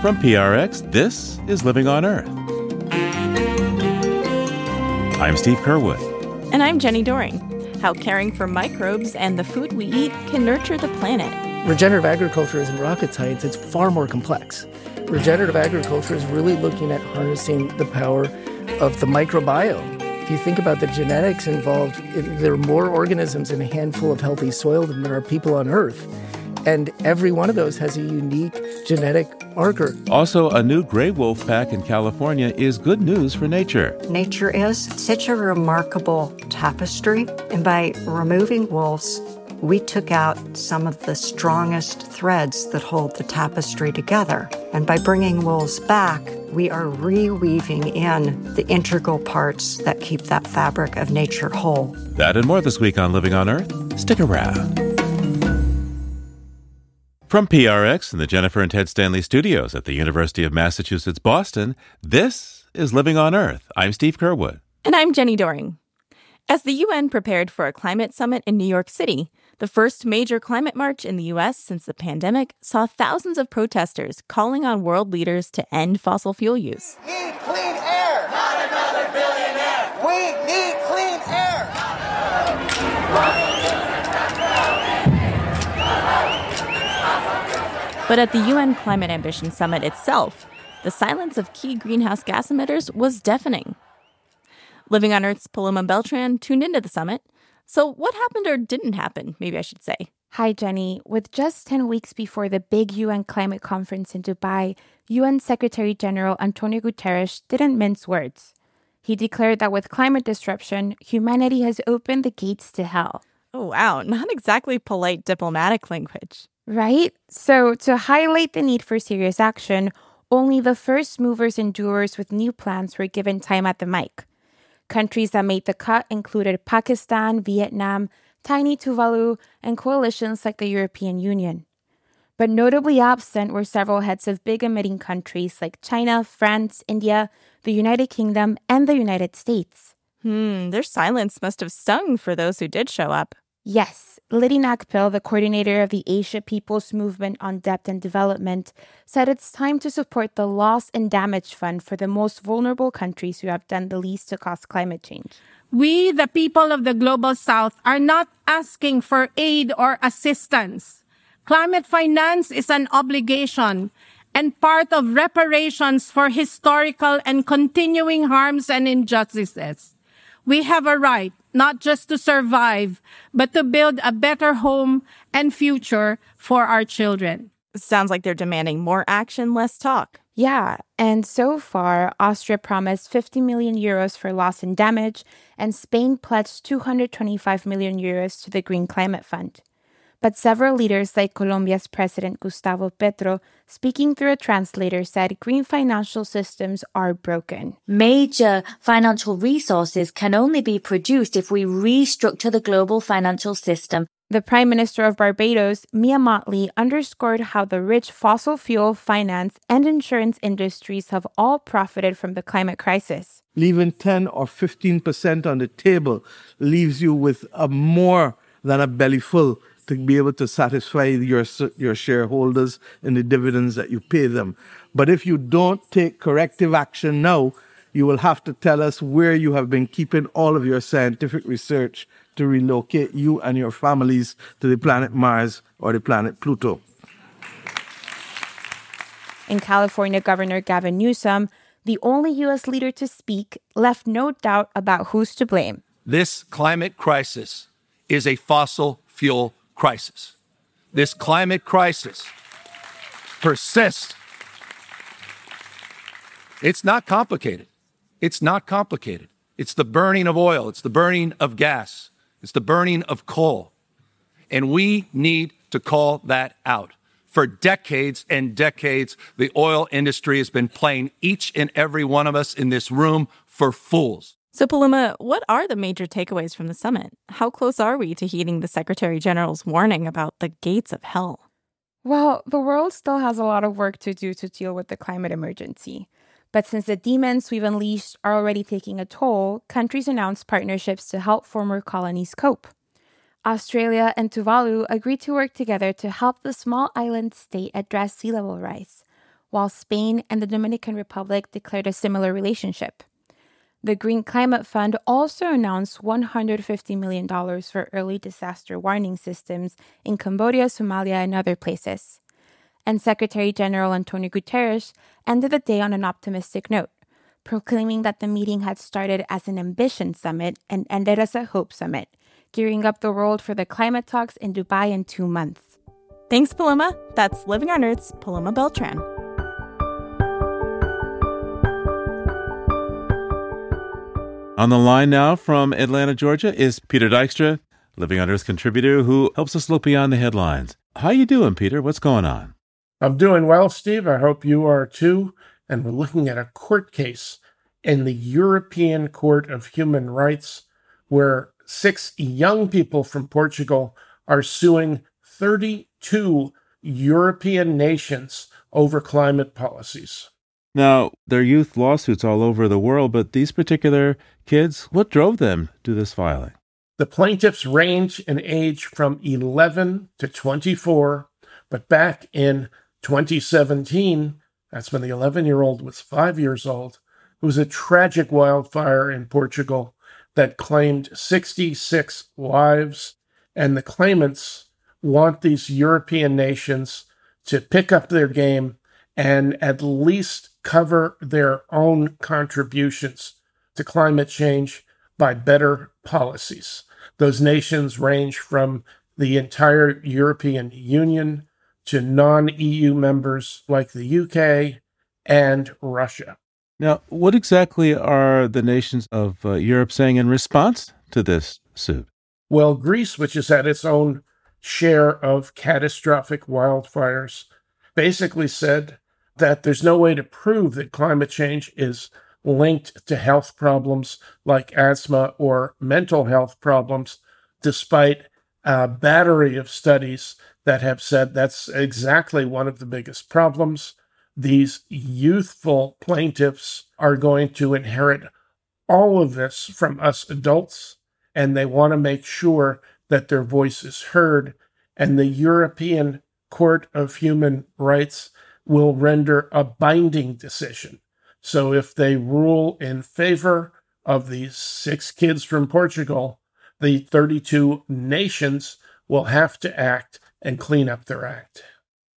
From PRX, this is Living on Earth. I'm Steve Curwood. And I'm Jenny Doring. How caring for microbes and the food we eat can nurture the planet. Regenerative agriculture isn't rocket science, it's far more complex. Regenerative agriculture is really looking at harnessing the power of the microbiome. If you think about the genetics involved, there are more organisms in a handful of healthy soil than there are people on Earth. And every one of those has a unique genetic marker. Also, a new gray wolf pack in California is good news for nature. Nature is such a remarkable tapestry, and by removing wolves, we took out some of the strongest threads that hold the tapestry together. And by bringing wolves back, we are reweaving in the integral parts that keep that fabric of nature whole. That and more this week on Living on Earth. Stick around. From PRX and the Jennifer and Ted Stanley studios at the University of Massachusetts Boston, this is Living on Earth. I'm Steve Curwood. And I'm Jenny Doring. As the UN prepared for a climate summit in New York City, the first major climate march in the U.S. since the pandemic saw thousands of protesters calling on world leaders to end fossil fuel use. We need clean air! Not another billionaire! We need clean air! But at the UN Climate Ambition Summit itself, the silence of key greenhouse gas emitters was deafening. Living on Earth's Paloma Beltran tuned into the summit. So, what happened or didn't happen, maybe I should say? Hi, Jenny. With just 10 weeks before the big UN climate conference in Dubai, UN Secretary General Antonio Guterres didn't mince words. He declared that with climate disruption, humanity has opened the gates to hell. Oh, wow. Not exactly polite diplomatic language. Right? So, to highlight the need for serious action, only the first movers and doers with new plans were given time at the mic. Countries that made the cut included Pakistan, Vietnam, Tiny Tuvalu, and coalitions like the European Union. But notably absent were several heads of big emitting countries like China, France, India, the United Kingdom, and the United States. Hmm, their silence must have stung for those who did show up. Yes, Lidy Nacpil, the coordinator of the Asia People's Movement on Debt and Development, said it's time to support the Loss and Damage Fund for the most vulnerable countries who have done the least to cause climate change. We, the people of the global south, are not asking for aid or assistance. Climate finance is an obligation and part of reparations for historical and continuing harms and injustices. We have a right not just to survive, but to build a better home and future for our children. Sounds like they're demanding more action, less talk. Yeah, and so far, Austria promised 50 million euros for loss and damage, and Spain pledged 225 million euros to the Green Climate Fund. But several leaders, like Colombia's President Gustavo Petro, speaking through a translator, said green financial systems are broken. Major financial resources can only be produced if we restructure the global financial system. The Prime Minister of Barbados, Mia Mottley, underscored how the rich fossil fuel, finance, and insurance industries have all profited from the climate crisis. Leaving 10 or 15% on the table leaves you with a more than a belly full to be able to satisfy your your shareholders in the dividends that you pay them. But if you don't take corrective action now, you will have to tell us where you have been keeping all of your scientific research to relocate you and your families to the planet Mars or the planet Pluto. In California, Governor Gavin Newsom, the only U.S. leader to speak, left no doubt about who's to blame. This climate crisis is a fossil fuel crisis. This climate crisis persists. It's not complicated. It's not complicated. It's the burning of oil, it's the burning of gas, it's the burning of coal. And we need to call that out. For decades and decades, the oil industry has been playing each and every one of us in this room for fools. So, Paloma, what are the major takeaways from the summit? How close are we to heeding the Secretary General's warning about the gates of hell? Well, the world still has a lot of work to do to deal with the climate emergency. But since the demons we've unleashed are already taking a toll, countries announced partnerships to help former colonies cope. Australia and Tuvalu agreed to work together to help the small island state address sea level rise, while Spain and the Dominican Republic declared a similar relationship. The Green Climate Fund also announced $150 million for early disaster warning systems in Cambodia, Somalia, and other places. And Secretary General Antonio Guterres ended the day on an optimistic note, proclaiming that the meeting had started as an ambition summit and ended as a hope summit, gearing up the world for the climate talks in Dubai in two months. Thanks, Paloma. That's Living on Earth's Paloma Beltran. On the line now from Atlanta, Georgia, is Peter Dykstra, Living on Earth contributor who helps us look beyond the headlines. How you doing, Peter? What's going on? I'm doing well, Steve. I hope you are too. And we're looking at a court case in the European Court of Human Rights where six young people from Portugal are suing 32 European nations over climate policies. Now, there are youth lawsuits all over the world, but these particular kids, what drove them to this filing? The plaintiffs range in age from 11 to 24, but back in 2017, that's when the 11 year old was five years old, it was a tragic wildfire in Portugal that claimed 66 lives, and the claimants want these European nations to pick up their game and at least cover their own contributions to climate change by better policies. Those nations range from the entire European Union to non EU members like the UK and Russia. Now, what exactly are the nations of uh, Europe saying in response to this suit? Well, Greece, which has had its own share of catastrophic wildfires, basically said that there's no way to prove that climate change is linked to health problems like asthma or mental health problems, despite a battery of studies that have said that's exactly one of the biggest problems. These youthful plaintiffs are going to inherit all of this from us adults, and they want to make sure that their voice is heard. And the European Court of Human Rights will render a binding decision. So if they rule in favor of these six kids from Portugal, the 32 nations will have to act and clean up their act.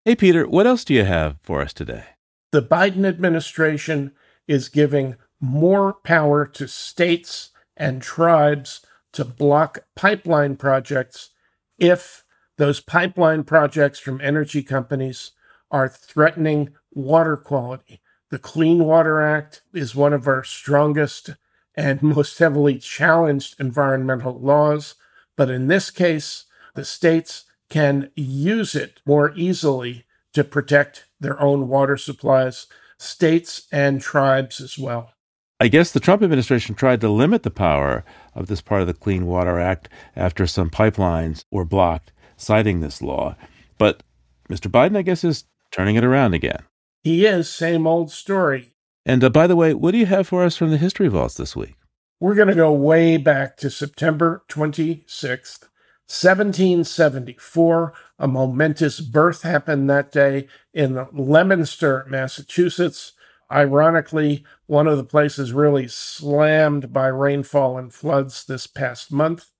Hey, Peter, what else do you have for us today? The Biden administration is giving more power to states and tribes to block pipeline projects if those pipeline projects from energy companies are threatening water quality. The Clean Water Act is one of our strongest and most heavily challenged environmental laws, but in this case, the states can use it more easily to protect their own water supplies, states and tribes as well. I guess the Trump administration tried to limit the power of this part of the Clean Water Act after some pipelines were blocked, citing this law. But Mr. Biden, I guess, is turning it around again. He is, same old story. And uh, by the way, what do you have for us from the History Vaults this week? We're going to go way back to September 26th, 1774. A momentous birth happened that day in Leominster, Massachusetts. Ironically, one of the places really slammed by rainfall and floods this past month.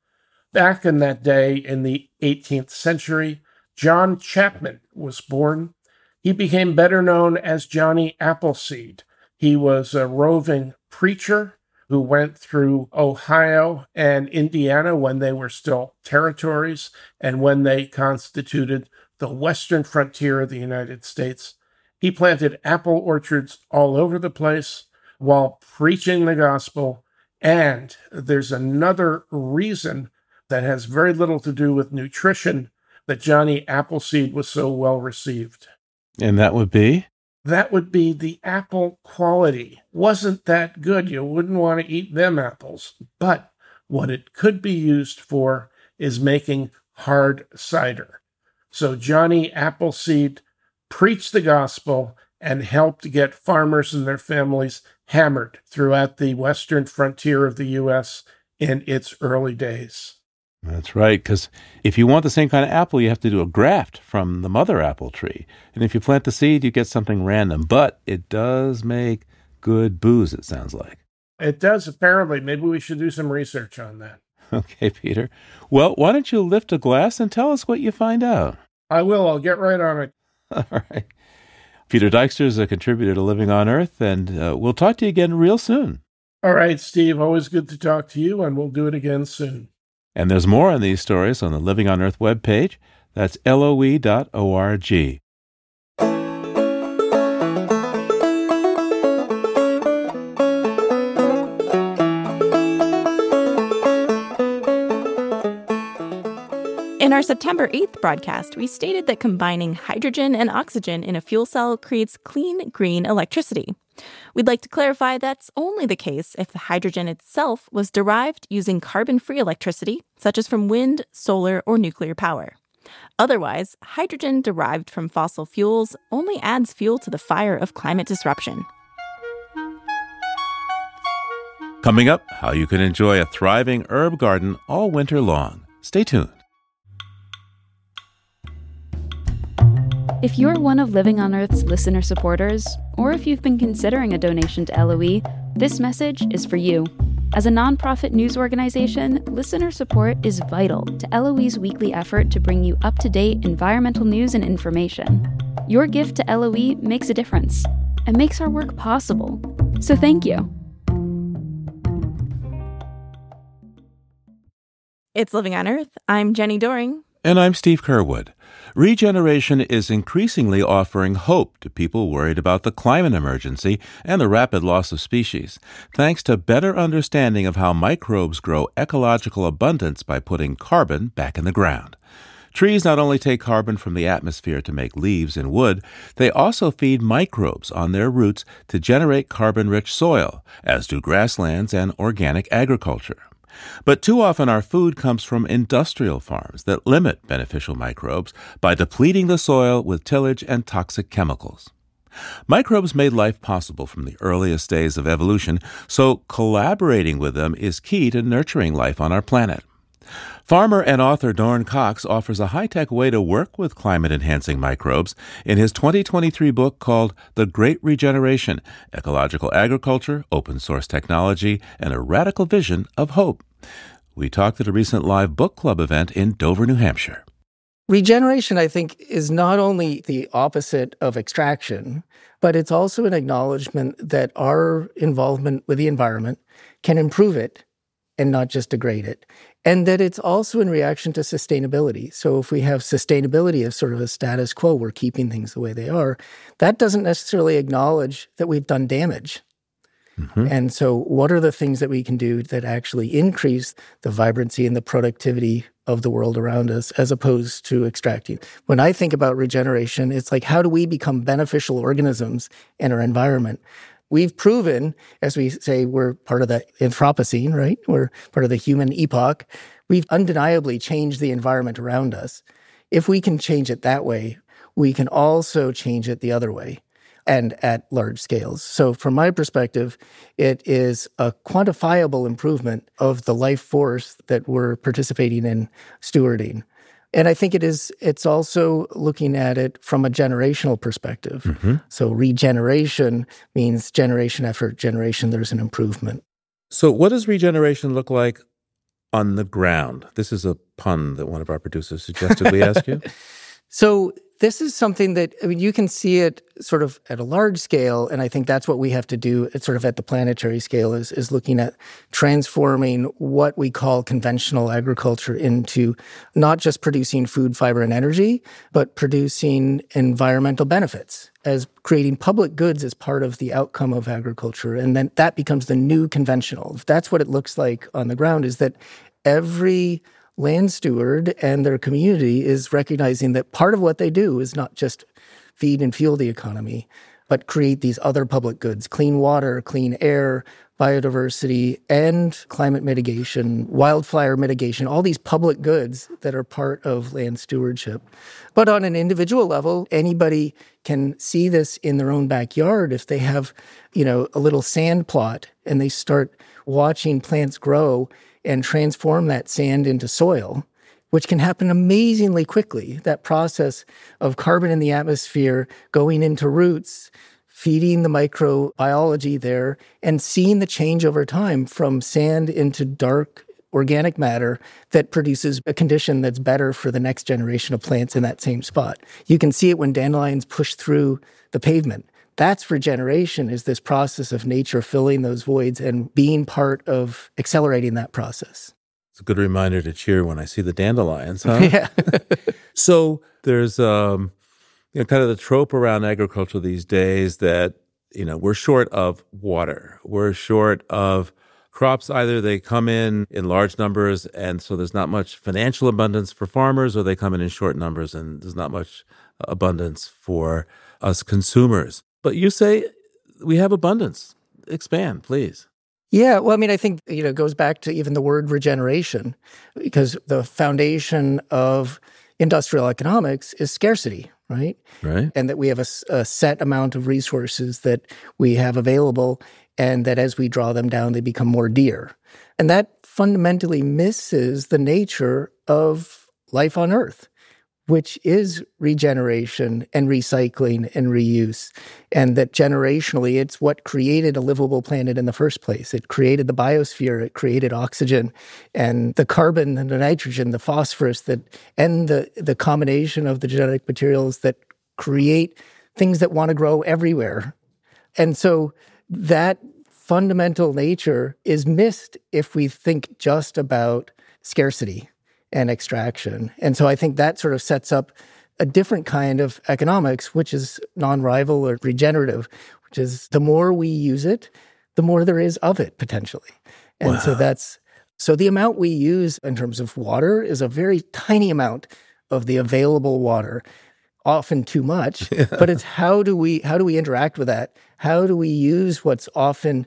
Back in that day in the 18th century, John Chapman was born. He became better known as Johnny Appleseed. He was a roving preacher who went through Ohio and Indiana when they were still territories and when they constituted the western frontier of the United States. He planted apple orchards all over the place while preaching the gospel. And there's another reason that has very little to do with nutrition that Johnny Appleseed was so well received. And that would be? That would be the apple quality. Wasn't that good? You wouldn't want to eat them apples. But what it could be used for is making hard cider. So Johnny Appleseed preached the gospel and helped get farmers and their families hammered throughout the western frontier of the U.S. in its early days. That's right, because if you want the same kind of apple, you have to do a graft from the mother apple tree. And if you plant the seed, you get something random. But it does make good booze, it sounds like. It does, apparently. Maybe we should do some research on that. Okay, Peter. Well, why don't you lift a glass and tell us what you find out? I will. I'll get right on it. All right. Peter Dykstra is a contributor to Living on Earth, and uh, we'll talk to you again real soon. All right, Steve. Always good to talk to you, and we'll do it again soon. And there's more on these stories on the Living on Earth webpage. That's loe.org. In our September 8th broadcast, we stated that combining hydrogen and oxygen in a fuel cell creates clean, green electricity. We'd like to clarify that's only the case if the hydrogen itself was derived using carbon free electricity, such as from wind, solar, or nuclear power. Otherwise, hydrogen derived from fossil fuels only adds fuel to the fire of climate disruption. Coming up, how you can enjoy a thriving herb garden all winter long. Stay tuned. If you're one of Living on Earth's listener supporters, or if you've been considering a donation to LOE, this message is for you. As a nonprofit news organization, listener support is vital to LOE's weekly effort to bring you up to date environmental news and information. Your gift to LOE makes a difference and makes our work possible. So thank you. It's Living on Earth. I'm Jenny Doring. And I'm Steve Curwood. Regeneration is increasingly offering hope to people worried about the climate emergency and the rapid loss of species, thanks to better understanding of how microbes grow ecological abundance by putting carbon back in the ground. Trees not only take carbon from the atmosphere to make leaves and wood, they also feed microbes on their roots to generate carbon rich soil, as do grasslands and organic agriculture. But too often our food comes from industrial farms that limit beneficial microbes by depleting the soil with tillage and toxic chemicals. Microbes made life possible from the earliest days of evolution, so collaborating with them is key to nurturing life on our planet. Farmer and author Dorn Cox offers a high tech way to work with climate enhancing microbes in his 2023 book called The Great Regeneration Ecological Agriculture, Open Source Technology, and a Radical Vision of Hope. We talked at a recent live book club event in Dover, New Hampshire. Regeneration, I think, is not only the opposite of extraction, but it's also an acknowledgement that our involvement with the environment can improve it and not just degrade it and that it's also in reaction to sustainability. So if we have sustainability as sort of a status quo, we're keeping things the way they are, that doesn't necessarily acknowledge that we've done damage. Mm-hmm. And so, what are the things that we can do that actually increase the vibrancy and the productivity of the world around us as opposed to extracting? When I think about regeneration, it's like how do we become beneficial organisms in our environment? We've proven, as we say, we're part of the Anthropocene, right? We're part of the human epoch. We've undeniably changed the environment around us. If we can change it that way, we can also change it the other way and at large scales. So, from my perspective, it is a quantifiable improvement of the life force that we're participating in stewarding. And I think it is it's also looking at it from a generational perspective. Mm-hmm. So regeneration means generation after generation there's an improvement. So what does regeneration look like on the ground? This is a pun that one of our producers suggested we ask you. so this is something that I mean, you can see it sort of at a large scale, and I think that's what we have to do. Sort of at the planetary scale is is looking at transforming what we call conventional agriculture into not just producing food, fiber, and energy, but producing environmental benefits as creating public goods as part of the outcome of agriculture, and then that becomes the new conventional. That's what it looks like on the ground. Is that every land steward and their community is recognizing that part of what they do is not just feed and fuel the economy, but create these other public goods clean water, clean air, biodiversity, and climate mitigation, wildfire mitigation, all these public goods that are part of land stewardship. But on an individual level, anybody can see this in their own backyard if they have, you know, a little sand plot and they start watching plants grow and transform that sand into soil, which can happen amazingly quickly. That process of carbon in the atmosphere going into roots, feeding the microbiology there, and seeing the change over time from sand into dark organic matter that produces a condition that's better for the next generation of plants in that same spot. You can see it when dandelions push through the pavement. That's regeneration is this process of nature filling those voids and being part of accelerating that process. It's a good reminder to cheer when I see the dandelions, huh? yeah. so there's um you know kind of the trope around agriculture these days that you know we're short of water. We're short of crops either they come in in large numbers and so there's not much financial abundance for farmers or they come in in short numbers and there's not much abundance for us consumers but you say we have abundance expand please yeah, well, I mean, I think you know it goes back to even the word regeneration, because the foundation of industrial economics is scarcity, right? Right. And that we have a, a, set amount of resources that we have available, and that as we draw them down, they become more dear. And that fundamentally misses the nature of life on Earth, which is regeneration and recycling and reuse. And that generationally, it's what created a livable planet in the first place. It created the biosphere, it created oxygen and the carbon and the nitrogen, the phosphorus that, and the, the combination of the genetic materials that create things that want to grow everywhere. And so that fundamental nature is missed if we think just about scarcity and extraction. And so I think that sort of sets up a different kind of economics, which is non rival or regenerative, which is the more we use it, the more there is of it potentially. And wow. so that's so the amount we use in terms of water is a very tiny amount of the available water often too much yeah. but it's how do we how do we interact with that how do we use what's often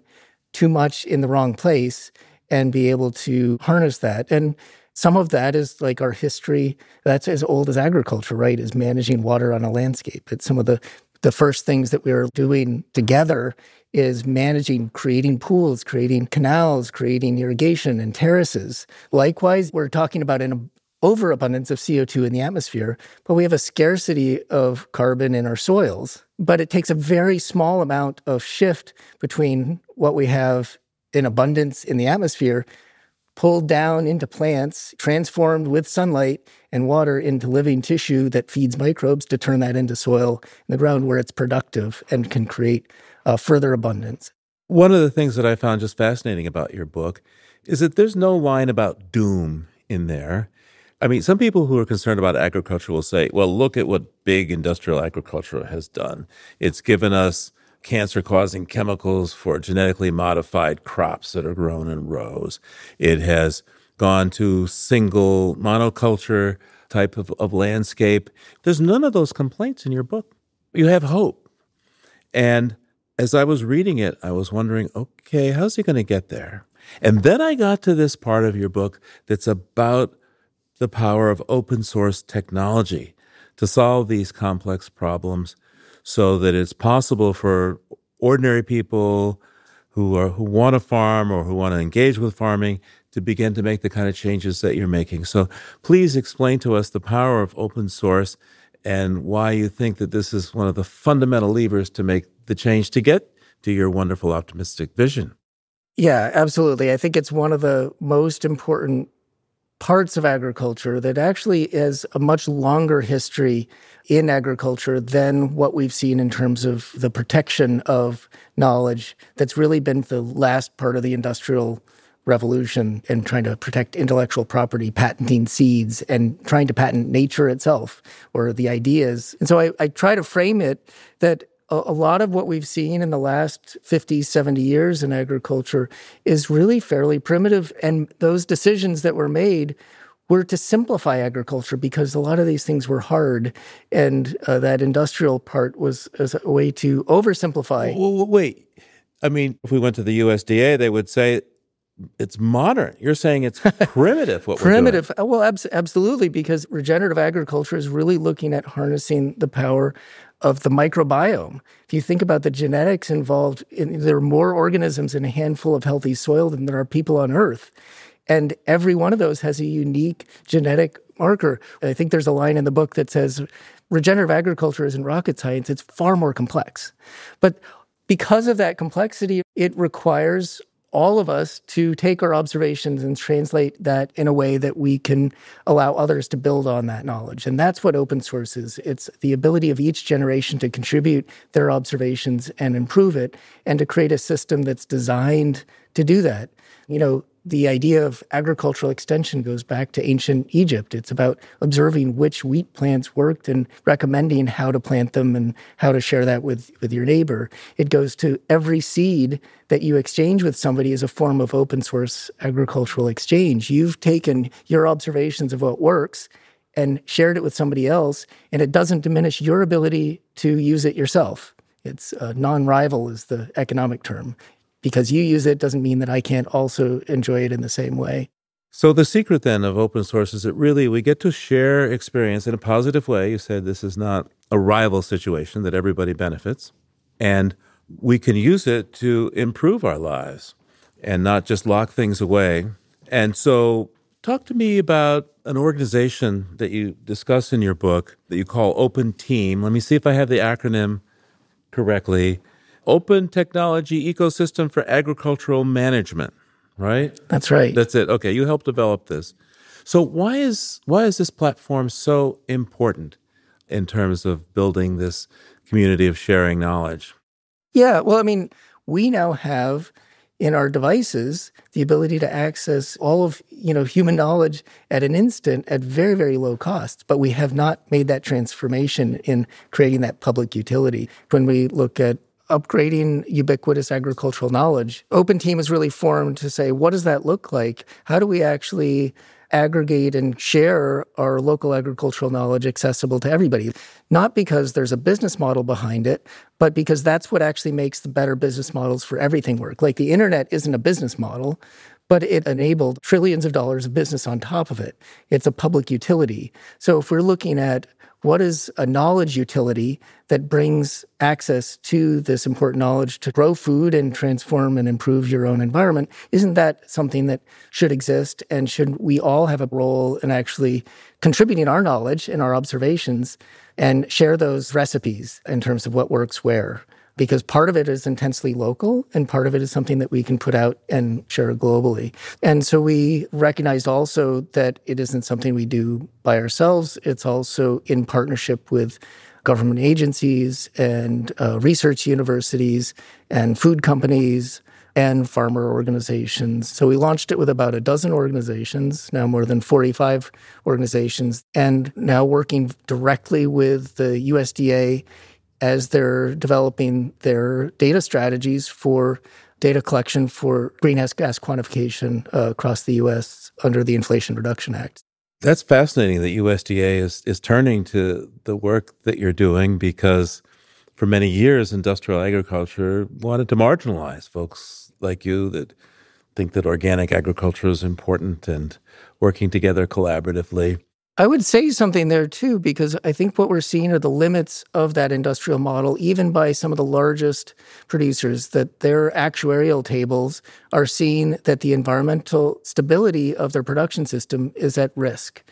too much in the wrong place and be able to harness that and some of that is like our history. That's as old as agriculture right is managing water on a landscape. It's some of the the first things that we were doing together is managing creating pools creating canals creating irrigation and terraces. Likewise we're talking about an overabundance of CO2 in the atmosphere, but we have a scarcity of carbon in our soils. But it takes a very small amount of shift between what we have in abundance in the atmosphere pulled down into plants, transformed with sunlight and water into living tissue that feeds microbes to turn that into soil in the ground where it's productive and can create uh, further abundance. One of the things that I found just fascinating about your book is that there's no line about doom in there. I mean, some people who are concerned about agriculture will say, well, look at what big industrial agriculture has done. It's given us cancer causing chemicals for genetically modified crops that are grown in rows. It has gone to single monoculture type of, of landscape. There's none of those complaints in your book. You have hope. And as I was reading it, I was wondering, okay, how's he going to get there? And then I got to this part of your book that's about the power of open source technology to solve these complex problems so that it's possible for ordinary people who are who want to farm or who want to engage with farming to begin to make the kind of changes that you're making. So please explain to us the power of open source and why you think that this is one of the fundamental levers to make the change to get to your wonderful optimistic vision. Yeah, absolutely. I think it's one of the most important parts of agriculture that actually has a much longer history in agriculture than what we've seen in terms of the protection of knowledge that's really been the last part of the industrial revolution and trying to protect intellectual property, patenting seeds, and trying to patent nature itself or the ideas. And so I, I try to frame it that a, a lot of what we've seen in the last 50, 70 years in agriculture is really fairly primitive. And those decisions that were made were to simplify agriculture because a lot of these things were hard, and uh, that industrial part was as a way to oversimplify. Wait, I mean, if we went to the USDA, they would say it's modern. You're saying it's primitive. What primitive? Well, abs- absolutely, because regenerative agriculture is really looking at harnessing the power of the microbiome. If you think about the genetics involved, in, there are more organisms in a handful of healthy soil than there are people on Earth. And every one of those has a unique genetic marker. I think there's a line in the book that says regenerative agriculture isn't rocket science, it's far more complex. But because of that complexity, it requires all of us to take our observations and translate that in a way that we can allow others to build on that knowledge. And that's what open source is. It's the ability of each generation to contribute their observations and improve it and to create a system that's designed to do that. You know, the idea of agricultural extension goes back to ancient Egypt. It's about observing which wheat plants worked and recommending how to plant them and how to share that with, with your neighbor. It goes to every seed that you exchange with somebody is a form of open source agricultural exchange. You've taken your observations of what works and shared it with somebody else, and it doesn't diminish your ability to use it yourself. It's uh, non rival, is the economic term because you use it doesn't mean that I can't also enjoy it in the same way. So the secret then of open source is that really we get to share experience in a positive way. You said this is not a rival situation that everybody benefits and we can use it to improve our lives and not just lock things away. And so talk to me about an organization that you discuss in your book that you call Open Team. Let me see if I have the acronym correctly open technology ecosystem for agricultural management, right? That's right. That's it. Okay, you helped develop this. So why is why is this platform so important in terms of building this community of sharing knowledge? Yeah, well, I mean, we now have in our devices the ability to access all of you know human knowledge at an instant at very very low cost but we have not made that transformation in creating that public utility when we look at upgrading ubiquitous agricultural knowledge. Open Team is really formed to say, what does that look like? How do we actually aggregate and share our local agricultural knowledge accessible to everybody? Not because there's a business model behind it, but because that's what actually makes the better business models for everything work. Like the internet isn't a business model, but it enabled trillions of dollars of business on top of it. It's a public utility. So if we're looking at what is a knowledge utility that brings access to this important knowledge to grow food and transform and improve your own environment? Isn't that something that should exist? And should we all have a role in actually contributing our knowledge and our observations and share those recipes in terms of what works where? Because part of it is intensely local and part of it is something that we can put out and share globally. And so we recognized also that it isn't something we do by ourselves, it's also in partnership with government agencies and uh, research universities and food companies and farmer organizations. So we launched it with about a dozen organizations, now more than 45 organizations, and now working directly with the USDA as they're developing their data strategies for data collection for greenhouse gas quantification uh, across the U.S. under the Inflation Reduction Act. That's fascinating that USDA is is turning to the work that you're doing because for many years industrial agriculture wanted to marginalize folks like you that think that organic agriculture is important and working together collaboratively. I would say something there too, because I think what we're seeing are the limits of that industrial model, even by some of the largest producers, that their actuarial tables are seeing that the environmental stability of their production system is at risk.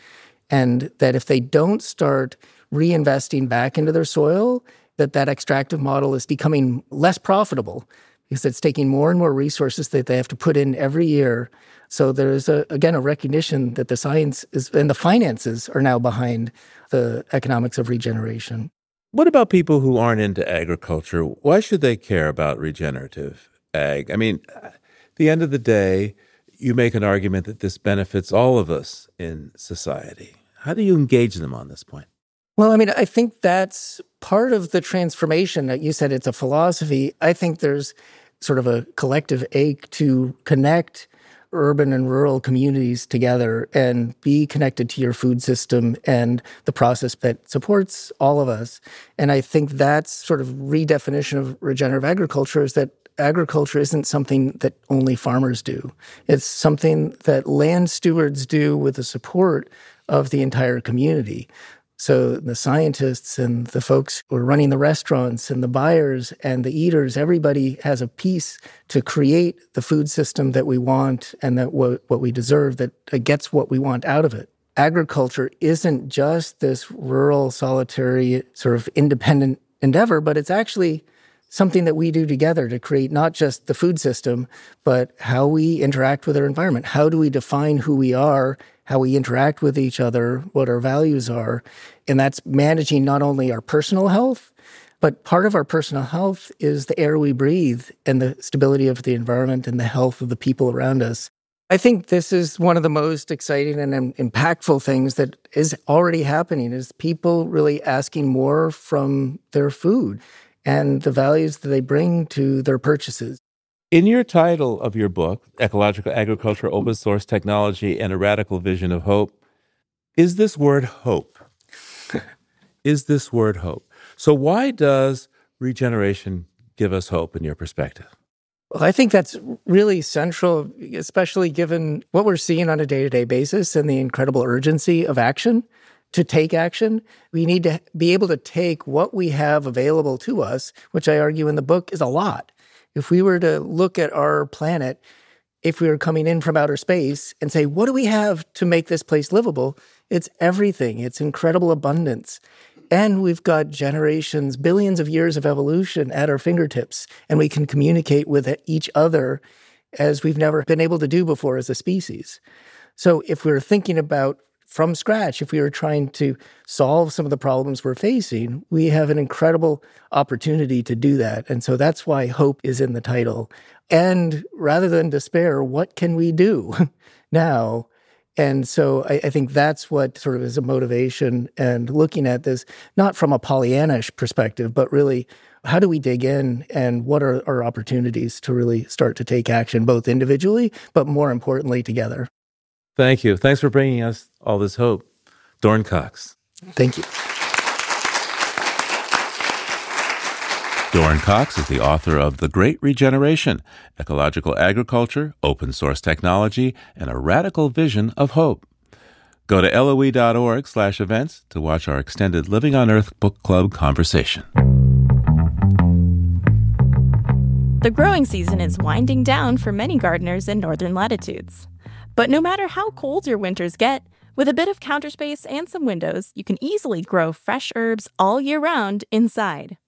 And that if they don't start reinvesting back into their soil, that that extractive model is becoming less profitable because it's taking more and more resources that they have to put in every year so there's a, again a recognition that the science is and the finances are now behind the economics of regeneration. What about people who aren't into agriculture? Why should they care about regenerative ag? I mean, at the end of the day, you make an argument that this benefits all of us in society. How do you engage them on this point? Well, I mean, I think that's part of the transformation. That you said it's a philosophy. I think there's sort of a collective ache to connect urban and rural communities together and be connected to your food system and the process that supports all of us. And I think that's sort of redefinition of regenerative agriculture is that agriculture isn't something that only farmers do. It's something that land stewards do with the support of the entire community. So the scientists and the folks who are running the restaurants and the buyers and the eaters, everybody has a piece to create the food system that we want and that what, what we deserve that gets what we want out of it. Agriculture isn't just this rural, solitary, sort of independent endeavor, but it's actually something that we do together to create not just the food system, but how we interact with our environment. How do we define who we are how we interact with each other, what our values are. And that's managing not only our personal health, but part of our personal health is the air we breathe and the stability of the environment and the health of the people around us. I think this is one of the most exciting and impactful things that is already happening is people really asking more from their food and the values that they bring to their purchases. In your title of your book, Ecological Agriculture, Open Source Technology, and a Radical Vision of Hope, is this word hope? is this word hope? So, why does regeneration give us hope in your perspective? Well, I think that's really central, especially given what we're seeing on a day to day basis and the incredible urgency of action. To take action, we need to be able to take what we have available to us, which I argue in the book is a lot, if we were to look at our planet, if we were coming in from outer space and say, what do we have to make this place livable? It's everything, it's incredible abundance. And we've got generations, billions of years of evolution at our fingertips, and we can communicate with each other as we've never been able to do before as a species. So, if we're thinking about from scratch, if we were trying to solve some of the problems we're facing, we have an incredible opportunity to do that. And so that's why hope is in the title. And rather than despair, what can we do now? And so I, I, think that's what sort of is a motivation and looking at this, not from a Pollyannish perspective, but really how do we dig in and what are our opportunities to really start to take action, both individually, but more importantly, together? Thank you. Thanks for bringing us all this hope. Dorn Cox. Thank you. Dorn Cox is the author of The Great Regeneration Ecological Agriculture, Open Source Technology, and a Radical Vision of Hope. Go to loe.org slash events to watch our extended Living on Earth Book Club conversation. The growing season is winding down for many gardeners in northern latitudes. But no matter how cold your winters get, with a bit of counter space and some windows, you can easily grow fresh herbs all year round inside.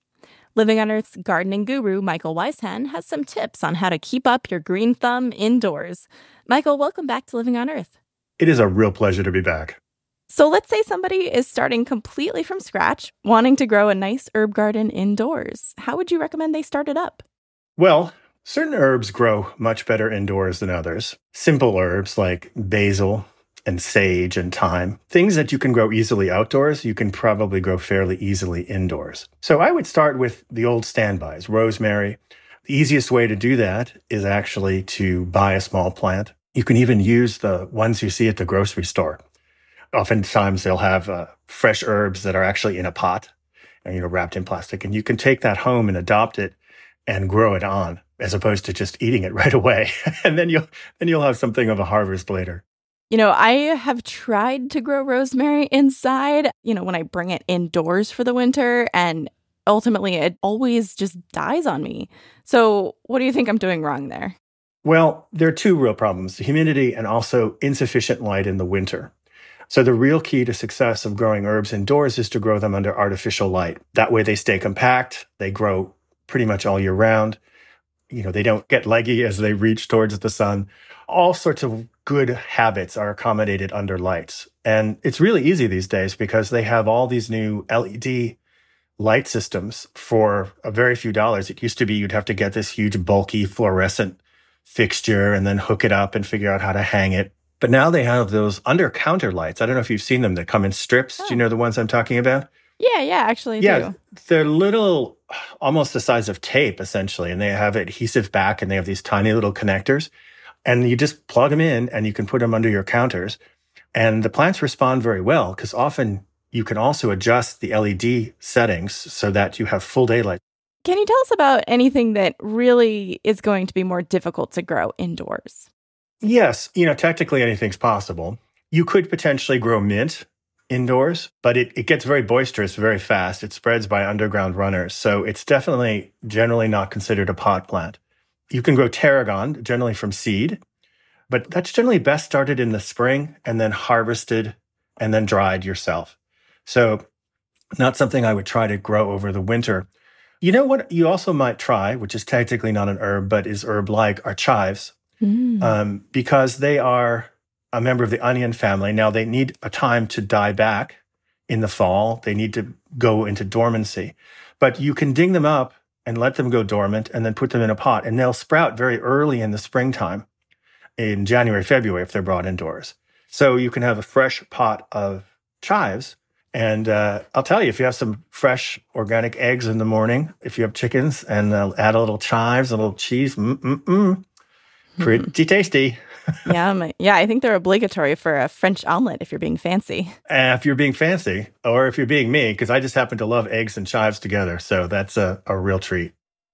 Living on Earth's gardening guru, Michael Weishan, has some tips on how to keep up your green thumb indoors. Michael, welcome back to Living on Earth. It is a real pleasure to be back. So let's say somebody is starting completely from scratch, wanting to grow a nice herb garden indoors. How would you recommend they start it up? Well, Certain herbs grow much better indoors than others. Simple herbs like basil and sage and thyme, things that you can grow easily outdoors, you can probably grow fairly easily indoors. So I would start with the old standbys, rosemary. The easiest way to do that is actually to buy a small plant. You can even use the ones you see at the grocery store. Oftentimes they'll have uh, fresh herbs that are actually in a pot, and, you know, wrapped in plastic, and you can take that home and adopt it and grow it on as opposed to just eating it right away. and then you'll then you'll have something of a harvest later. You know, I have tried to grow rosemary inside, you know, when I bring it indoors for the winter and ultimately it always just dies on me. So, what do you think I'm doing wrong there? Well, there are two real problems humidity and also insufficient light in the winter. So, the real key to success of growing herbs indoors is to grow them under artificial light. That way, they stay compact, they grow pretty much all year round, you know, they don't get leggy as they reach towards the sun. All sorts of good habits are accommodated under lights. And it's really easy these days because they have all these new LED light systems for a very few dollars. It used to be you'd have to get this huge, bulky fluorescent fixture and then hook it up and figure out how to hang it. But now they have those under counter lights. I don't know if you've seen them that come in strips. Oh. Do you oh. know the ones I'm talking about? Yeah, yeah, actually, yeah, do. they're little, almost the size of tape, essentially, and they have adhesive back, and they have these tiny little connectors, and you just plug them in, and you can put them under your counters, and the plants respond very well because often you can also adjust the LED settings so that you have full daylight. Can you tell us about anything that really is going to be more difficult to grow indoors? Yes, you know, technically anything's possible. You could potentially grow mint indoors, but it, it gets very boisterous very fast. It spreads by underground runners. So it's definitely generally not considered a pot plant. You can grow tarragon, generally from seed, but that's generally best started in the spring and then harvested and then dried yourself. So not something I would try to grow over the winter. You know what you also might try, which is technically not an herb, but is herb like, are chives, mm. um, because they are a member of the onion family. Now, they need a time to die back in the fall, they need to go into dormancy. But you can ding them up and let them go dormant and then put them in a pot, and they'll sprout very early in the springtime, in January, February, if they're brought indoors. So you can have a fresh pot of chives and uh, I'll tell you, if you have some fresh organic eggs in the morning, if you have chickens, and uh, add a little chives, a little cheese, mm-mm-mm, pretty tasty. Yeah, yeah. I think they're obligatory for a French omelet if you're being fancy. Uh, if you're being fancy, or if you're being me, because I just happen to love eggs and chives together, so that's a, a real treat.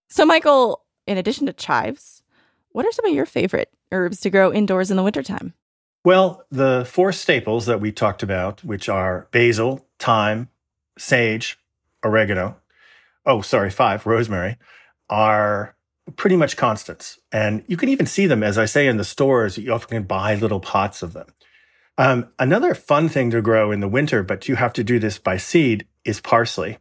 So, Michael, in addition to chives, what are some of your favorite herbs to grow indoors in the wintertime? Well, the four staples that we talked about, which are basil, thyme, sage, oregano, oh, sorry, five, rosemary, are pretty much constants. And you can even see them, as I say, in the stores. You often can buy little pots of them. Um, another fun thing to grow in the winter, but you have to do this by seed, is parsley.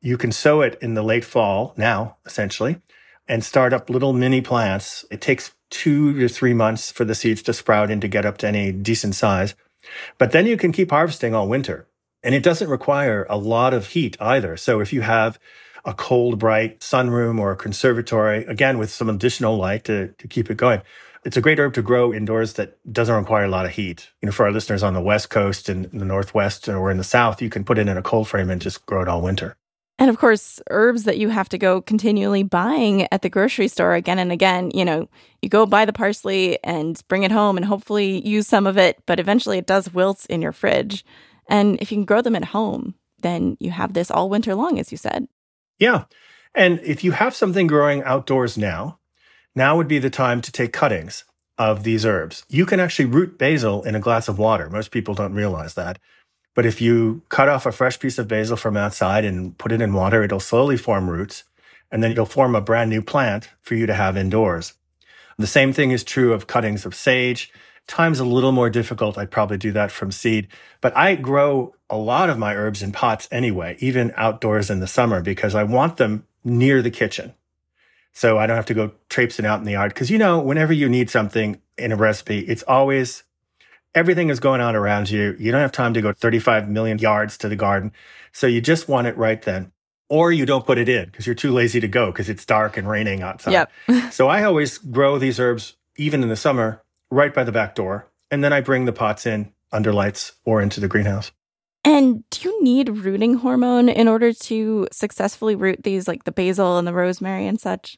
You can sow it in the late fall now, essentially, and start up little mini plants. It takes two to three months for the seeds to sprout and to get up to any decent size. But then you can keep harvesting all winter. And it doesn't require a lot of heat either. So if you have a cold, bright sunroom or a conservatory, again, with some additional light to, to keep it going, it's a great herb to grow indoors that doesn't require a lot of heat. You know, for our listeners on the West Coast and the Northwest or in the South, you can put it in a cold frame and just grow it all winter. And of course, herbs that you have to go continually buying at the grocery store again and again. You know, you go buy the parsley and bring it home and hopefully use some of it, but eventually it does wilt in your fridge. And if you can grow them at home, then you have this all winter long, as you said. Yeah. And if you have something growing outdoors now, now would be the time to take cuttings of these herbs. You can actually root basil in a glass of water. Most people don't realize that. But if you cut off a fresh piece of basil from outside and put it in water, it'll slowly form roots and then it'll form a brand new plant for you to have indoors. The same thing is true of cuttings of sage. Time's a little more difficult. I'd probably do that from seed, but I grow a lot of my herbs in pots anyway, even outdoors in the summer, because I want them near the kitchen. So I don't have to go traipsing out in the yard. Cause you know, whenever you need something in a recipe, it's always everything is going on around you. You don't have time to go 35 million yards to the garden. So you just want it right then. Or you don't put it in because you're too lazy to go because it's dark and raining outside. Yep. so I always grow these herbs, even in the summer, right by the back door. And then I bring the pots in under lights or into the greenhouse. And do you need rooting hormone in order to successfully root these, like the basil and the rosemary and such?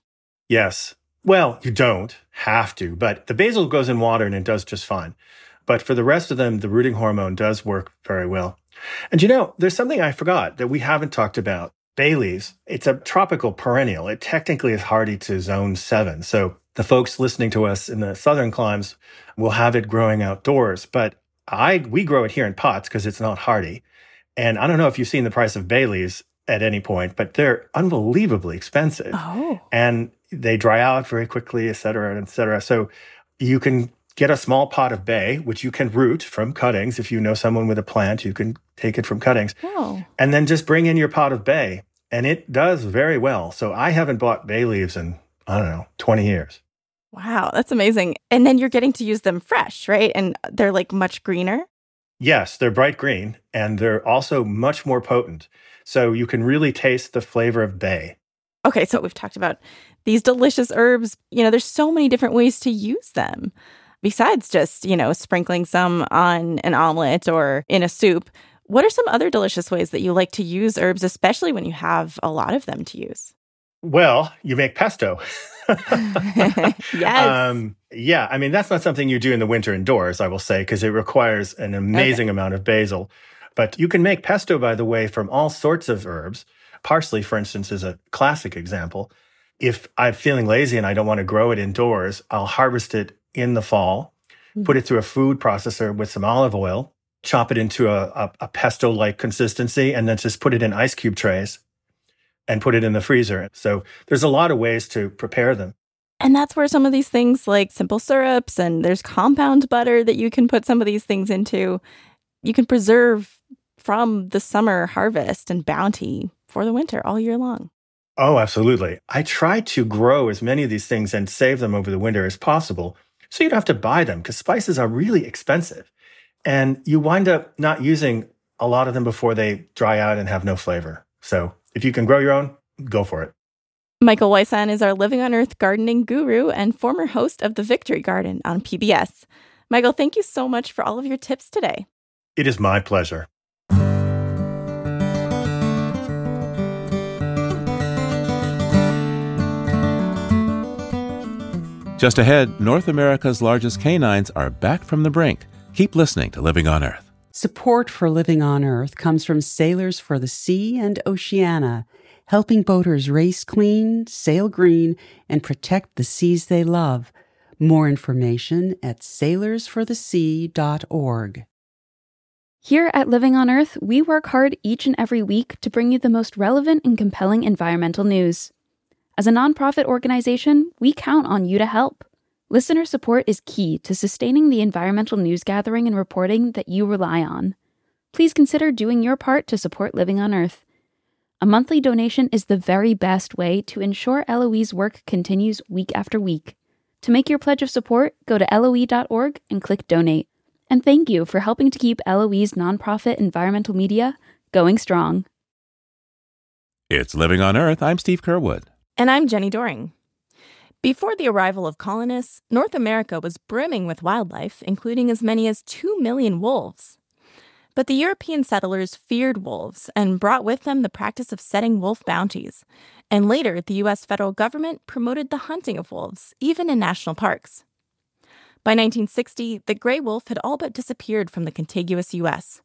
Yes. Well, you don't have to, but the basil goes in water and it does just fine. But for the rest of them, the rooting hormone does work very well. And you know, there's something I forgot that we haven't talked about. Bay leaves, it's a tropical perennial. It technically is hardy to zone seven. So the folks listening to us in the southern climes will have it growing outdoors. But I we grow it here in pots because it's not hardy. And I don't know if you've seen the price of bay leaves at any point, but they're unbelievably expensive. Oh. And they dry out very quickly, et cetera, et cetera. So you can get a small pot of bay, which you can root from cuttings. If you know someone with a plant, you can take it from cuttings. Oh. And then just bring in your pot of bay. And it does very well. So I haven't bought bay leaves in, I don't know, 20 years. Wow, that's amazing. And then you're getting to use them fresh, right? And they're like much greener. Yes, they're bright green and they're also much more potent. So you can really taste the flavor of bay. Okay, so we've talked about these delicious herbs. You know, there's so many different ways to use them besides just, you know, sprinkling some on an omelet or in a soup, what are some other delicious ways that you like to use herbs, especially when you have a lot of them to use? Well, you make pesto. yes. Um, yeah. I mean, that's not something you do in the winter indoors, I will say, because it requires an amazing okay. amount of basil. But you can make pesto, by the way, from all sorts of herbs. Parsley, for instance, is a classic example. If I'm feeling lazy and I don't want to grow it indoors, I'll harvest it in the fall, mm-hmm. put it through a food processor with some olive oil, chop it into a, a, a pesto like consistency, and then just put it in ice cube trays and put it in the freezer. So there's a lot of ways to prepare them. And that's where some of these things like simple syrups and there's compound butter that you can put some of these things into. You can preserve from the summer harvest and bounty for the winter all year long. Oh, absolutely. I try to grow as many of these things and save them over the winter as possible so you don't have to buy them because spices are really expensive. And you wind up not using a lot of them before they dry out and have no flavor. So if you can grow your own, go for it. Michael Weishan is our Living on Earth gardening guru and former host of the Victory Garden on PBS. Michael, thank you so much for all of your tips today. It is my pleasure. Just ahead, North America's largest canines are back from the brink. Keep listening to Living on Earth. Support for Living on Earth comes from Sailors for the Sea and Oceana, helping boaters race clean, sail green, and protect the seas they love. More information at sailorsforthesea.org. Here at Living on Earth, we work hard each and every week to bring you the most relevant and compelling environmental news. As a nonprofit organization, we count on you to help. Listener support is key to sustaining the environmental news gathering and reporting that you rely on. Please consider doing your part to support Living on Earth. A monthly donation is the very best way to ensure LOE's work continues week after week. To make your pledge of support, go to LOE.org and click Donate. And thank you for helping to keep LOE's nonprofit environmental media going strong. It's Living on Earth. I'm Steve Curwood. And I'm Jenni Doering. Before the arrival of colonists, North America was brimming with wildlife, including as many as 2 million wolves. But the European settlers feared wolves and brought with them the practice of setting wolf bounties. And later, the U.S. federal government promoted the hunting of wolves, even in national parks. By 1960, the gray wolf had all but disappeared from the contiguous U.S.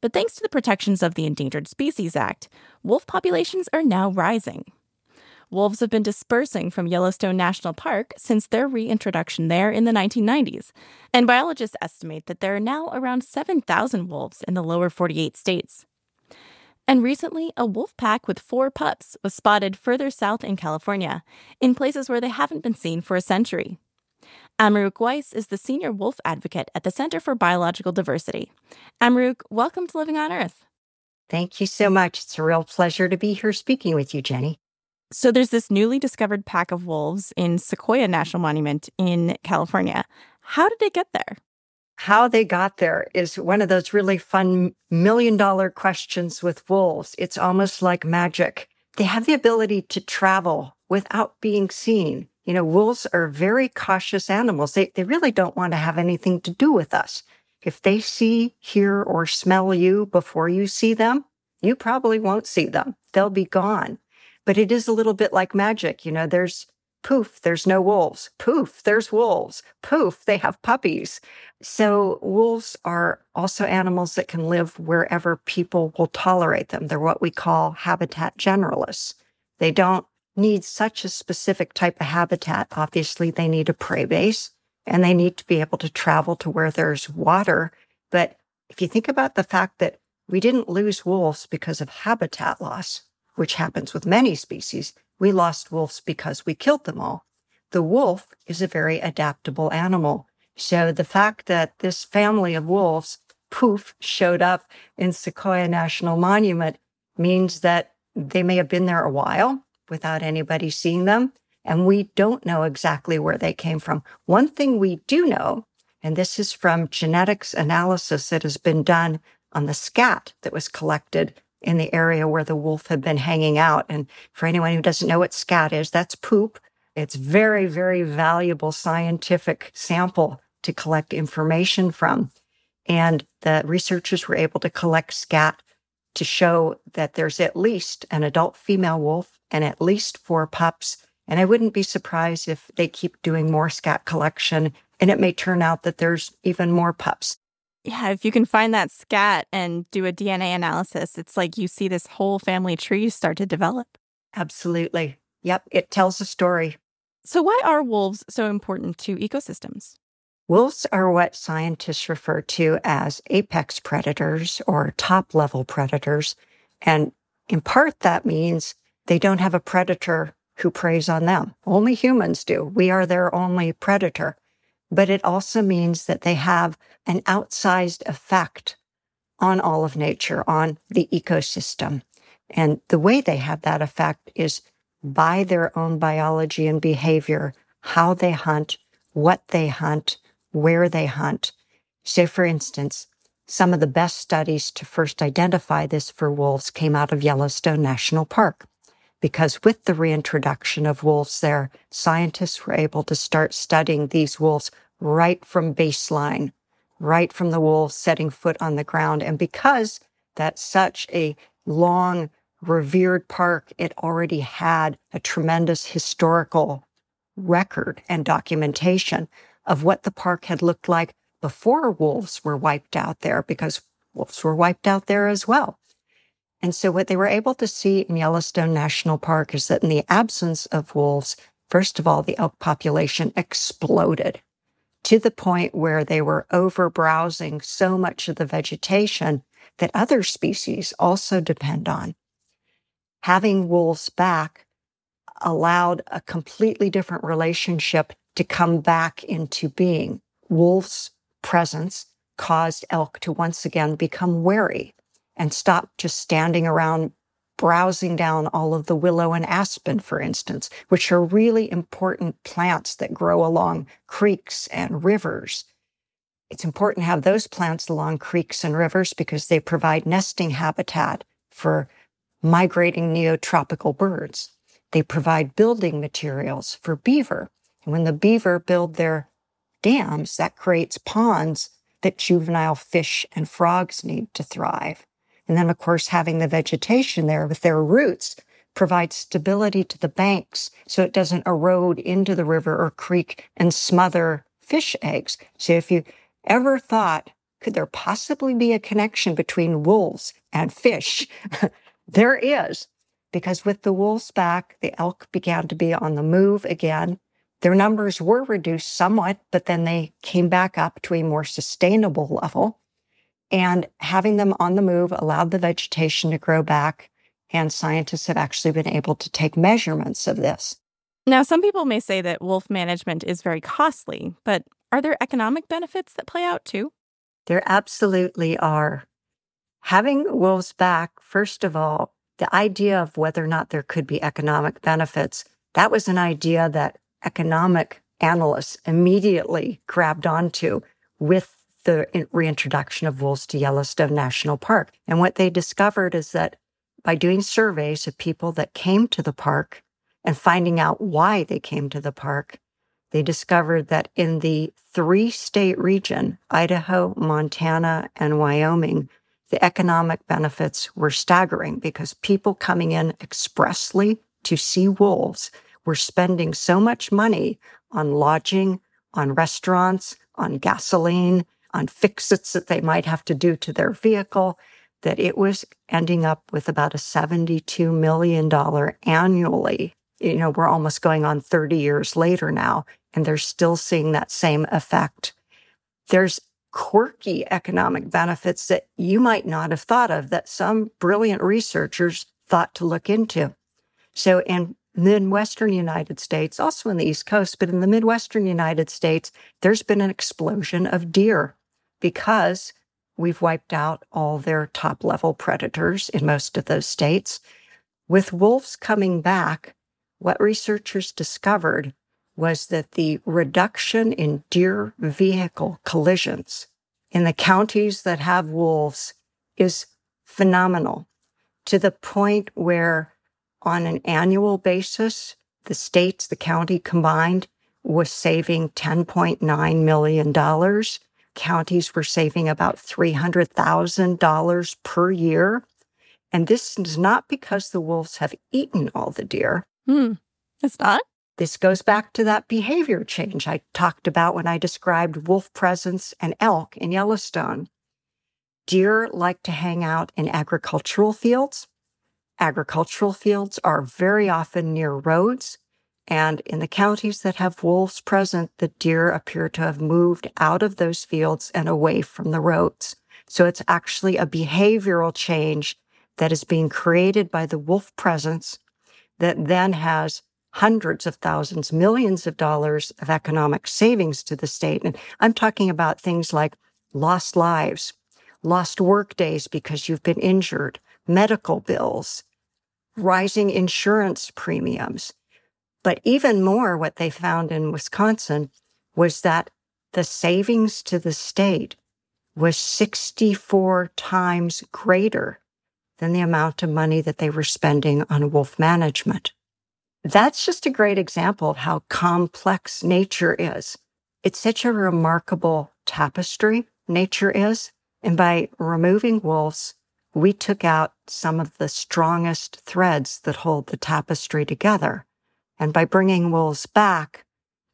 But thanks to the protections of the Endangered Species Act, wolf populations are now rising. Wolves have been dispersing from Yellowstone National Park since their reintroduction there in the 1990s, and biologists estimate that there are now around 7,000 wolves in the lower 48 states. And recently, a wolf pack with four pups was spotted further south in California, in places where they haven't been seen for a century. Amaroq Weiss is the senior wolf advocate at the Center for Biological Diversity. Amaroq, welcome to Living on Earth. Thank you so much. It's a real pleasure to be here speaking with you, Jenni. So there's this newly discovered pack of wolves in Sequoia National Monument in California. How did it get there? How they got there is one of those really fun million dollar questions with wolves. It's almost like magic. They have the ability to travel without being seen. You know, wolves are very cautious animals. They, they really don't want to have anything to do with us. If they see, hear, or smell you before you see them, you probably won't see them. They'll be gone. But it is a little bit like magic. You know, there's poof, there's no wolves. Poof, there's wolves. Poof, they have puppies. So wolves are also animals that can live wherever people will tolerate them. They're what we call habitat generalists. They don't need such a specific type of habitat. Obviously, they need a prey base and they need to be able to travel to where there's water. But if you think about the fact that we didn't lose wolves because of habitat loss, which happens with many species, we lost wolves because we killed them all. The wolf is a very adaptable animal. So the fact that this family of wolves, poof, showed up in Sequoia National Monument means that they may have been there a while without anybody seeing them. And we don't know exactly where they came from. One thing we do know, and this is from genetics analysis that has been done on the scat that was collected in the area where the wolf had been hanging out. And for anyone who doesn't know what scat is, that's poop. It's very, very valuable scientific sample to collect information from. And the researchers were able to collect scat to show that there's at least an adult female wolf and at least four pups. And I wouldn't be surprised if they keep doing more scat collection and it may turn out that there's even more pups yeah, if you can find that scat and do a DNA analysis, it's like you see this whole family tree start to develop. Absolutely. Yep, it tells a story. So, why are wolves so important to ecosystems? Wolves are what scientists refer to as apex predators or top level predators. And in part, that means they don't have a predator who preys on them. Only humans do. We are their only predator. But it also means that they have an outsized effect on all of nature, on the ecosystem. And the way they have that effect is by their own biology and behavior, how they hunt, what they hunt, where they hunt. So, for instance, some of the best studies to first identify this for wolves came out of Yellowstone National Park. Because with the reintroduction of wolves there, scientists were able to start studying these wolves right from baseline, right from the wolves setting foot on the ground. And because that's such a long, revered park, it already had a tremendous historical record and documentation of what the park had looked like before wolves were wiped out there, because wolves were wiped out there as well. And so what they were able to see in Yellowstone National Park is that in the absence of wolves, first of all, the elk population exploded to the point where they were over browsing so much of the vegetation that other species also depend on. Having wolves back allowed a completely different relationship to come back into being. Wolves' presence caused elk to once again become wary and stop just standing around browsing down all of the willow and aspen, for instance, which are really important plants that grow along creeks and rivers. It's important to have those plants along creeks and rivers because they provide nesting habitat for migrating neotropical birds. They provide building materials for beaver. And when the beaver build their dams, that creates ponds that juvenile fish and frogs need to thrive. And then, of course, having the vegetation there with their roots provides stability to the banks so it doesn't erode into the river or creek and smother fish eggs. So if you ever thought, could there possibly be a connection between wolves and fish? there is, because with the wolves back, the elk began to be on the move again. Their numbers were reduced somewhat, but then they came back up to a more sustainable level. And having them on the move allowed the vegetation to grow back. And scientists have actually been able to take measurements of this. Now, some people may say that wolf management is very costly, but are there economic benefits that play out too? There absolutely are. Having wolves back, first of all, the idea of whether or not there could be economic benefits, that was an idea that economic analysts immediately grabbed onto with the reintroduction of wolves to Yellowstone National Park. And what they discovered is that by doing surveys of people that came to the park and finding out why they came to the park, they discovered that in the three state region, Idaho, Montana, and Wyoming, the economic benefits were staggering because people coming in expressly to see wolves were spending so much money on lodging, on restaurants, on gasoline, on fixits that they might have to do to their vehicle, that it was ending up with about a $72 million annually. You know, we're almost going on 30 years later now, and they're still seeing that same effect. There's quirky economic benefits that you might not have thought of that some brilliant researchers thought to look into. So in the Midwestern United States, also in the East Coast, but in the Midwestern United States, there's been an explosion of deer because we've wiped out all their top level predators in most of those states. With wolves coming back, what researchers discovered was that the reduction in deer vehicle collisions in the counties that have wolves is phenomenal to the point where on an annual basis, the states, the county combined was saving $10.9 million. Counties were saving about $300,000 per year. And this is not because the wolves have eaten all the deer. Hmm. It's not? This goes back to that behavior change I talked about when I described wolf presence and elk in Yellowstone. Deer like to hang out in agricultural fields. Agricultural fields are very often near roads. And in the counties that have wolves present, the deer appear to have moved out of those fields and away from the roads. So it's actually a behavioral change that is being created by the wolf presence that then has hundreds of thousands, millions of dollars of economic savings to the state. And I'm talking about things like lost lives, lost work days because you've been injured, medical bills, rising insurance premiums. But even more, what they found in Wisconsin was that the savings to the state was 64 times greater than the amount of money that they were spending on wolf management. That's just a great example of how complex nature is. It's such a remarkable tapestry, nature is. And by removing wolves, we took out some of the strongest threads that hold the tapestry together. And by bringing wolves back,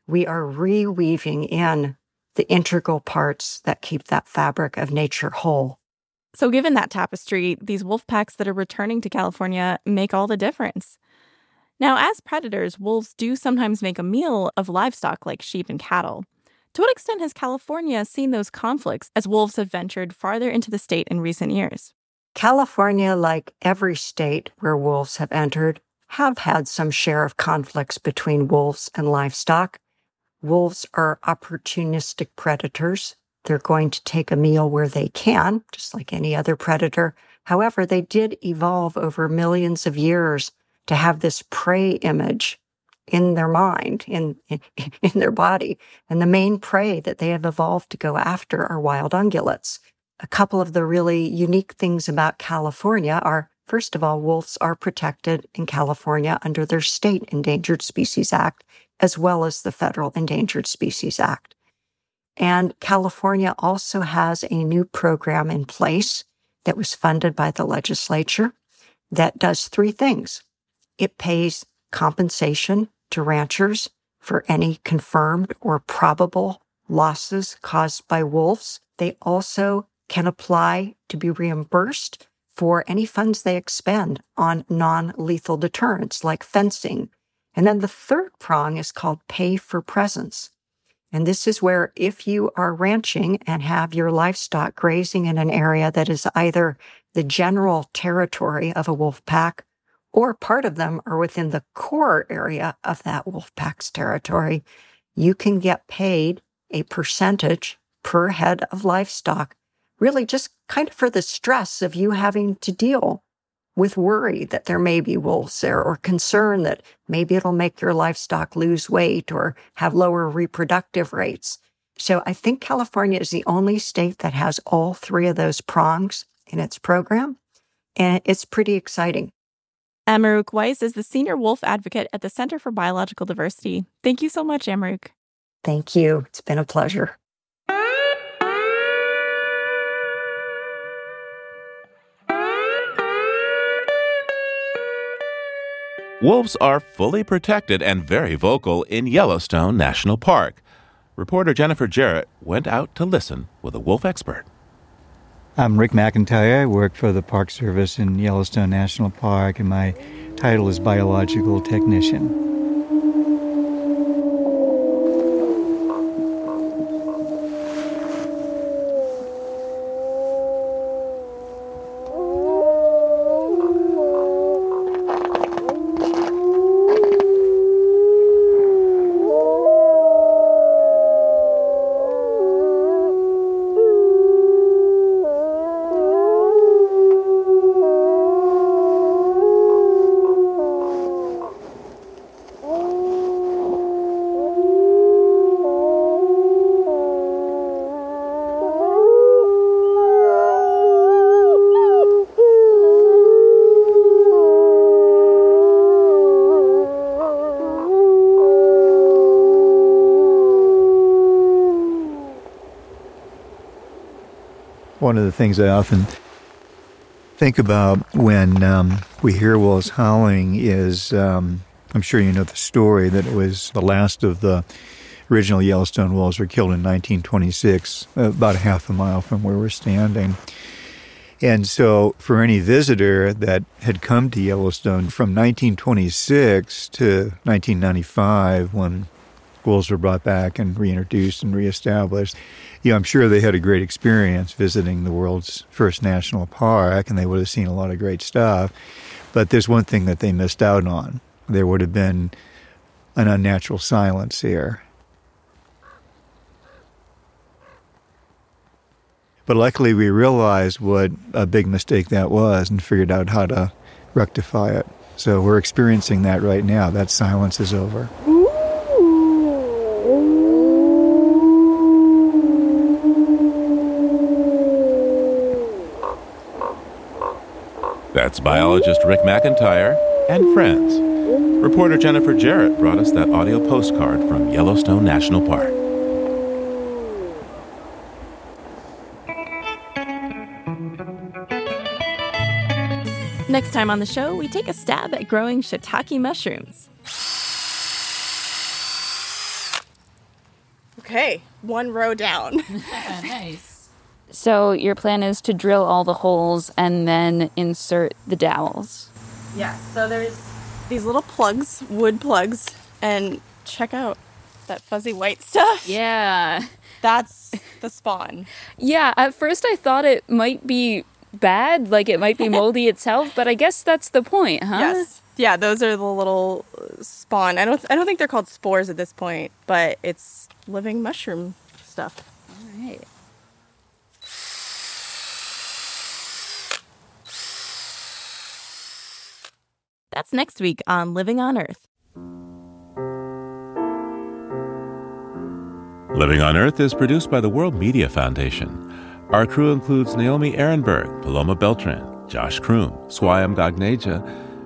we are reweaving in the integral parts that keep that fabric of nature whole. So, given that tapestry, these wolf packs that are returning to California make all the difference. Now, as predators, wolves do sometimes make a meal of livestock like sheep and cattle. To what extent has California seen those conflicts as wolves have ventured farther into the state in recent years? California, like every state where wolves have entered, have had some share of conflicts between wolves and livestock. Wolves are opportunistic predators. They're going to take a meal where they can, just like any other predator. However, they did evolve over millions of years to have this prey image in their mind, in, in, in their body. And the main prey that they have evolved to go after are wild ungulates. A couple of the really unique things about California are First of all, wolves are protected in California under their state Endangered Species Act, as well as the federal Endangered Species Act. And California also has a new program in place that was funded by the legislature that does three things. It pays compensation to ranchers for any confirmed or probable losses caused by wolves. They also can apply to be reimbursed for any funds they expend on non lethal deterrence like fencing. And then the third prong is called pay for presence. And this is where if you are ranching and have your livestock grazing in an area that is either the general territory of a wolf pack or part of them are within the core area of that wolf pack's territory, you can get paid a percentage per head of livestock, really just kind of for the stress of you having to deal with worry that there may be wolves there or concern that maybe it'll make your livestock lose weight or have lower reproductive rates. So I think California is the only state that has all three of those prongs in its program. And it's pretty exciting. Amaroq Weiss is the senior wolf advocate at the Center for Biological Diversity. Thank you so much, Amaroq. Thank you. It's been a pleasure. Wolves are fully protected and very vocal in Yellowstone National Park. Reporter Jennifer Jarrett went out to listen with a wolf expert. I'm Rick McIntyre. I work for the Park Service in Yellowstone National Park, and my title is Biological Technician. One of the things I often think about when um, we hear wolves howling is um, I'm sure you know the story that it was the last of the original Yellowstone wolves were killed in 1926, about a half a mile from where we're standing. And so, for any visitor that had come to Yellowstone from 1926 to 1995, when wolves were brought back and reintroduced and reestablished, you know, I'm sure they had a great experience visiting the world's first national park, and they would have seen a lot of great stuff. But there's one thing that they missed out on. There would have been an unnatural silence here. But luckily, we realized what a big mistake that was and figured out how to rectify it. So we're experiencing that right now. That silence is over. That's biologist Rick McIntyre and friends. Reporter Jennifer Jarrett brought us that audio postcard from Yellowstone National Park. Next time on the show, we take a stab at growing shiitake mushrooms. Okay, one row down. nice. So your plan is to drill all the holes and then insert the dowels. Yes, so there's these little plugs, wood plugs, and check out that fuzzy white stuff. Yeah. That's the spawn. Yeah, at first I thought it might be bad, like it might be moldy itself, but I guess that's the point, huh? Yes. Yeah, those are the little spawn. I don't I don't think they're called spores at this point, but it's living mushroom stuff. All right. That's next week on Living on Earth. Living on Earth is produced by the World Media Foundation. Our crew includes Naomi Arenberg, Paloma Beltran, Josh Croom, Swayam Gagneja,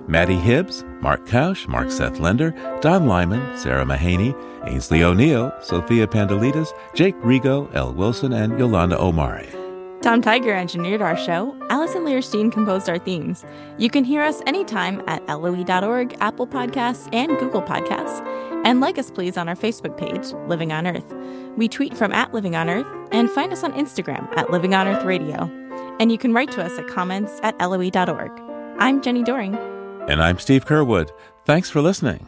Maddie Hibbs, Mark Kausch, Mark Seth Lender, Don Lyman, Sarah Mahaney, Aynsley O'Neill, Sophia Pandelidis, Jake Rego, L. Wilson, and Yolanda Omari. Tom Tiger engineered our show. Allison Lirish Dean composed our themes. You can hear us anytime at loe.org, Apple Podcasts, and Google Podcasts. And like us, please, on our Facebook page, Living on Earth. We tweet from at Living on Earth and find us on Instagram at Living on Earth Radio. And you can write to us at comments at loe.org. I'm Jenni Doering. And I'm Steve Curwood. Thanks for listening.